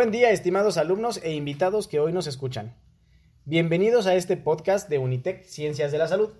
Buen día, estimados alumnos e invitados que hoy nos escuchan. Bienvenidos a este podcast de Unitec Ciencias de la Salud.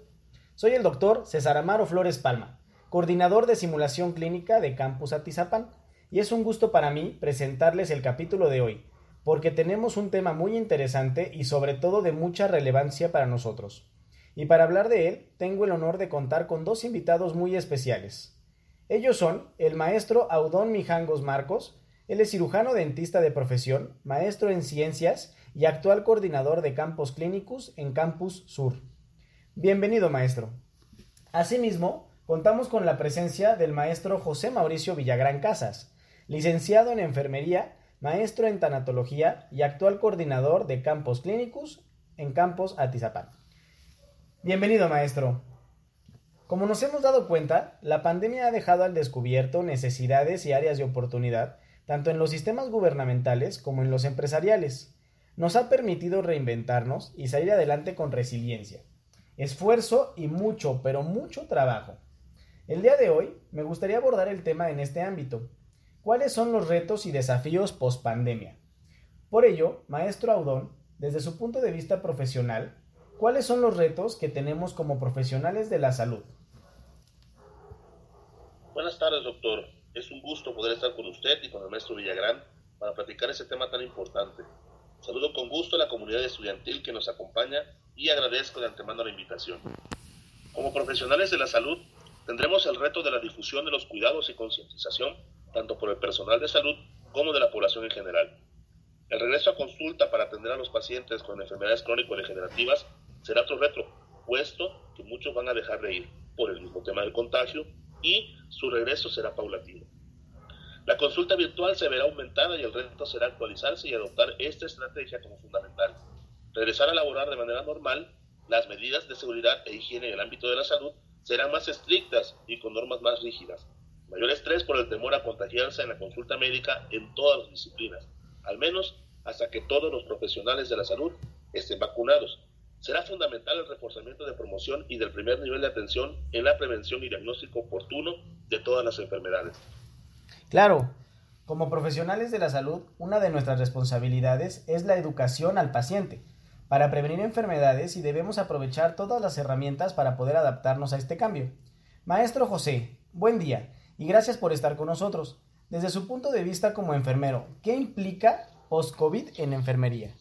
Soy el doctor César Amaro Flores Palma, coordinador de simulación clínica de Campus Atizapán, y es un gusto para mí presentarles el capítulo de hoy, porque tenemos un tema muy interesante y sobre todo de mucha relevancia para nosotros. Y para hablar de él, tengo el honor de contar con dos invitados muy especiales. Ellos son el maestro Audón Mijangos Marcos, él es cirujano dentista de profesión, maestro en ciencias y actual coordinador de Campus Clínicos en Campus Sur. Bienvenido, maestro. Asimismo, contamos con la presencia del maestro José Mauricio Villagrán Casas, licenciado en enfermería, maestro en tanatología y actual coordinador de Campus Clínicos en Campus Atizapán. Bienvenido, maestro. Como nos hemos dado cuenta, la pandemia ha dejado al descubierto necesidades y áreas de oportunidad tanto en los sistemas gubernamentales como en los empresariales. Nos ha permitido reinventarnos y salir adelante con resiliencia, esfuerzo y mucho, pero mucho trabajo. El día de hoy me gustaría abordar el tema en este ámbito. ¿Cuáles son los retos y desafíos post pandemia? Por ello, maestro Audón, desde su punto de vista profesional, ¿cuáles son los retos que tenemos como profesionales de la salud? Buenas tardes, doctor. Es un gusto poder estar con usted y con el maestro Villagrán para platicar ese tema tan importante. Saludo con gusto a la comunidad estudiantil que nos acompaña y agradezco de antemano la invitación. Como profesionales de la salud, tendremos el reto de la difusión de los cuidados y concientización, tanto por el personal de salud como de la población en general. El regreso a consulta para atender a los pacientes con enfermedades crónico-degenerativas será otro reto, puesto que muchos van a dejar de ir por el mismo tema del contagio y su regreso será paulatino. La consulta virtual se verá aumentada y el reto será actualizarse y adoptar esta estrategia como fundamental. Regresar a laborar de manera normal, las medidas de seguridad e higiene en el ámbito de la salud serán más estrictas y con normas más rígidas. Mayor estrés por el temor a contagiarse en la consulta médica en todas las disciplinas, al menos hasta que todos los profesionales de la salud estén vacunados será fundamental el reforzamiento de promoción y del primer nivel de atención en la prevención y diagnóstico oportuno de todas las enfermedades. Claro, como profesionales de la salud, una de nuestras responsabilidades es la educación al paciente para prevenir enfermedades y debemos aprovechar todas las herramientas para poder adaptarnos a este cambio. Maestro José, buen día y gracias por estar con nosotros. Desde su punto de vista como enfermero, ¿qué implica post-COVID en enfermería?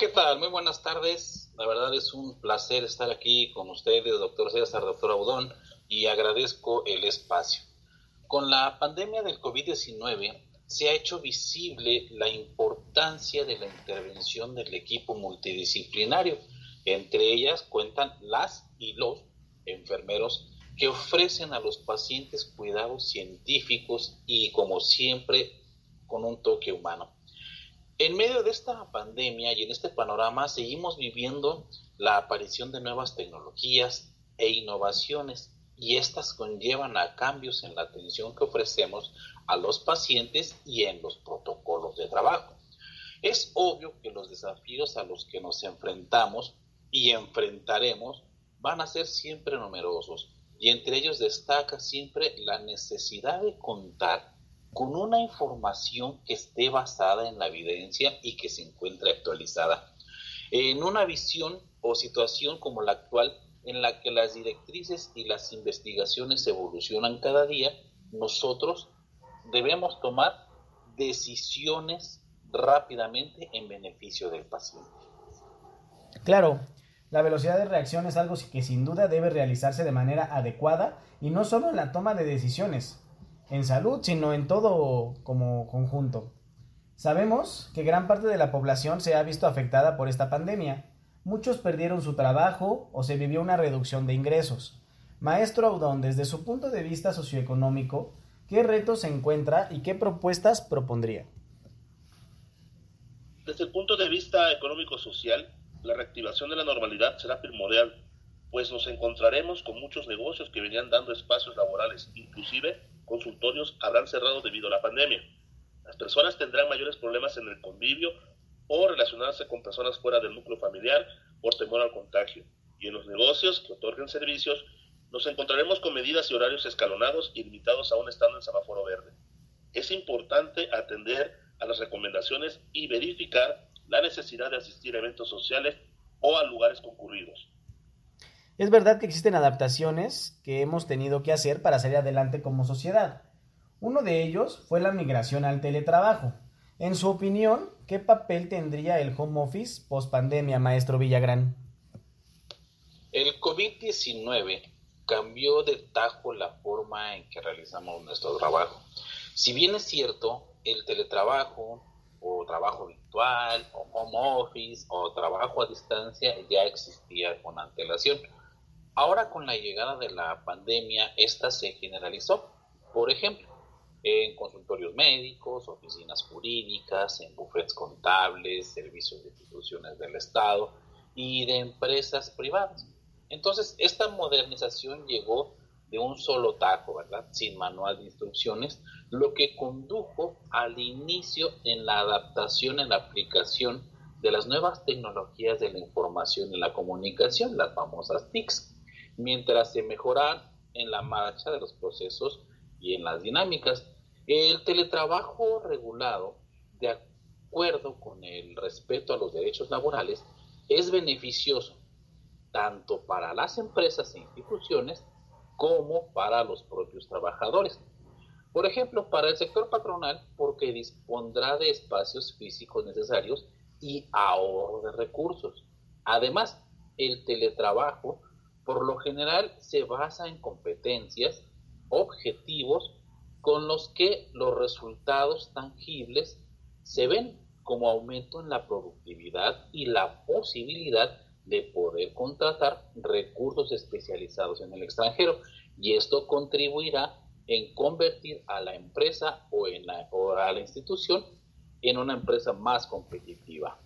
¿Qué tal? Muy buenas tardes. La verdad es un placer estar aquí con ustedes, doctor César, doctor Audón, y agradezco el espacio. Con la pandemia del COVID-19 se ha hecho visible la importancia de la intervención del equipo multidisciplinario. Entre ellas cuentan las y los enfermeros que ofrecen a los pacientes cuidados científicos y, como siempre, con un toque humano. En medio de esta pandemia y en este panorama seguimos viviendo la aparición de nuevas tecnologías e innovaciones y estas conllevan a cambios en la atención que ofrecemos a los pacientes y en los protocolos de trabajo. Es obvio que los desafíos a los que nos enfrentamos y enfrentaremos van a ser siempre numerosos y entre ellos destaca siempre la necesidad de contar con una información que esté basada en la evidencia y que se encuentre actualizada. En una visión o situación como la actual, en la que las directrices y las investigaciones evolucionan cada día, nosotros debemos tomar decisiones rápidamente en beneficio del paciente. Claro, la velocidad de reacción es algo que sin duda debe realizarse de manera adecuada y no solo en la toma de decisiones, en salud, sino en todo como conjunto. Sabemos que gran parte de la población se ha visto afectada por esta pandemia. Muchos perdieron su trabajo o se vivió una reducción de ingresos. Maestro Audón, desde su punto de vista socioeconómico, ¿qué retos se encuentra y qué propuestas propondría? Desde el punto de vista económico-social, la reactivación de la normalidad será primordial, pues nos encontraremos con muchos negocios que venían dando espacios laborales, inclusive consultorios habrán cerrado debido a la pandemia. Las personas tendrán mayores problemas en el convivio o relacionarse con personas fuera del núcleo familiar por temor al contagio. Y en los negocios que otorguen servicios, nos encontraremos con medidas y horarios escalonados y limitados aún estando en semáforo verde. Es importante atender a las recomendaciones y verificar la necesidad de asistir a eventos sociales o a lugares concurridos. Es verdad que existen adaptaciones que hemos tenido que hacer para salir adelante como sociedad. Uno de ellos fue la migración al teletrabajo. En su opinión, ¿qué papel tendría el home office post pandemia, maestro Villagrán? El COVID-19 cambió de tajo la forma en que realizamos nuestro trabajo. Si bien es cierto, el teletrabajo o trabajo virtual o home office o trabajo a distancia ya existía con antelación. Ahora con la llegada de la pandemia, esta se generalizó. Por ejemplo, en consultorios médicos, oficinas jurídicas, en bufetes contables, servicios de instituciones del Estado y de empresas privadas. Entonces, esta modernización llegó de un solo taco, ¿verdad? Sin manual de instrucciones, lo que condujo al inicio en la adaptación en la aplicación de las nuevas tecnologías de la información y la comunicación, las famosas TICs, mientras se mejoran en la marcha de los procesos y en las dinámicas. El teletrabajo regulado, de acuerdo con el respeto a los derechos laborales, es beneficioso tanto para las empresas e instituciones como para los propios trabajadores. Por ejemplo, para el sector patronal, porque dispondrá de espacios físicos necesarios y ahorro de recursos. Además, el teletrabajo, por lo general, se basa en competencias, objetivos, con los que los resultados tangibles se ven como aumento en la productividad y la posibilidad de poder contratar recursos especializados en el extranjero y esto contribuirá en convertir a la empresa o, en la, o a la institución en una empresa más competitiva.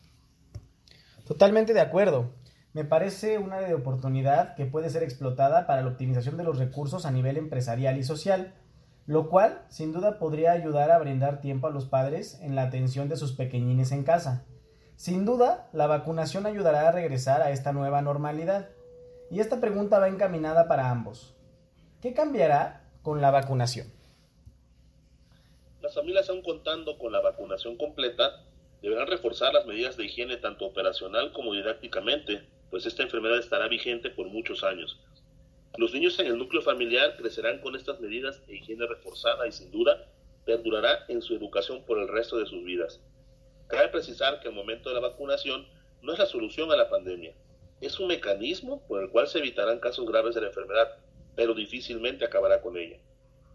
Totalmente de acuerdo. Me parece una de oportunidad que puede ser explotada para la optimización de los recursos a nivel empresarial y social, lo cual sin duda podría ayudar a brindar tiempo a los padres en la atención de sus pequeñines en casa sin duda, la vacunación ayudará a regresar a esta nueva normalidad. Y esta pregunta va encaminada para ambos. ¿Qué cambiará con la vacunación? Las familias aún contando con la vacunación completa deberán reforzar las medidas de higiene tanto operacional como didácticamente, pues esta enfermedad estará vigente por muchos años. Los niños en el núcleo familiar crecerán con estas medidas de higiene reforzada y sin duda perdurará en su educación por el resto de sus vidas. Cabe precisar que el momento de la vacunación no es la solución a la pandemia, es un mecanismo por el cual se evitarán casos graves de la enfermedad, pero difícilmente acabará con ella.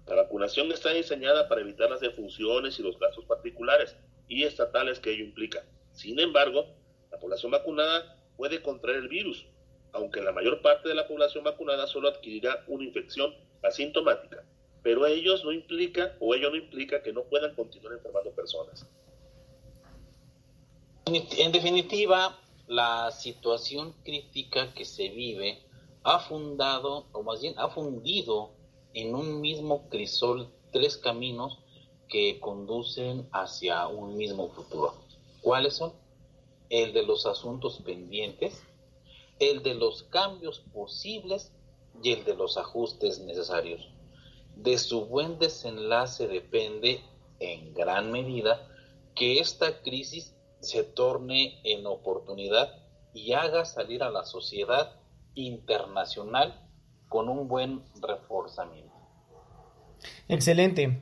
La vacunación está diseñada para evitar las defunciones y los gastos particulares y estatales que ello implica. Sin embargo, la población vacunada puede contraer el virus, aunque la mayor parte de la población vacunada solo adquirirá una infección asintomática, pero ellos no implica o ello no implica que no puedan continuar enfermando personas. En definitiva, la situación crítica que se vive ha fundado, o más bien ha fundido en un mismo crisol tres caminos que conducen hacia un mismo futuro. ¿Cuáles son? El de los asuntos pendientes, el de los cambios posibles y el de los ajustes necesarios. De su buen desenlace depende, en gran medida, que esta crisis se torne en oportunidad y haga salir a la sociedad internacional con un buen reforzamiento. Excelente.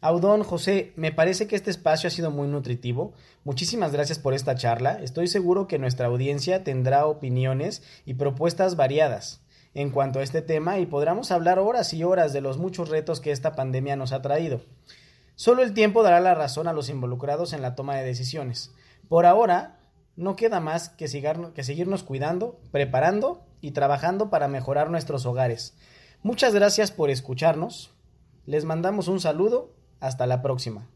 Audón, José, me parece que este espacio ha sido muy nutritivo. Muchísimas gracias por esta charla. Estoy seguro que nuestra audiencia tendrá opiniones y propuestas variadas en cuanto a este tema y podremos hablar horas y horas de los muchos retos que esta pandemia nos ha traído. Solo el tiempo dará la razón a los involucrados en la toma de decisiones. Por ahora, no queda más que, que seguirnos cuidando, preparando y trabajando para mejorar nuestros hogares. Muchas gracias por escucharnos. Les mandamos un saludo. Hasta la próxima.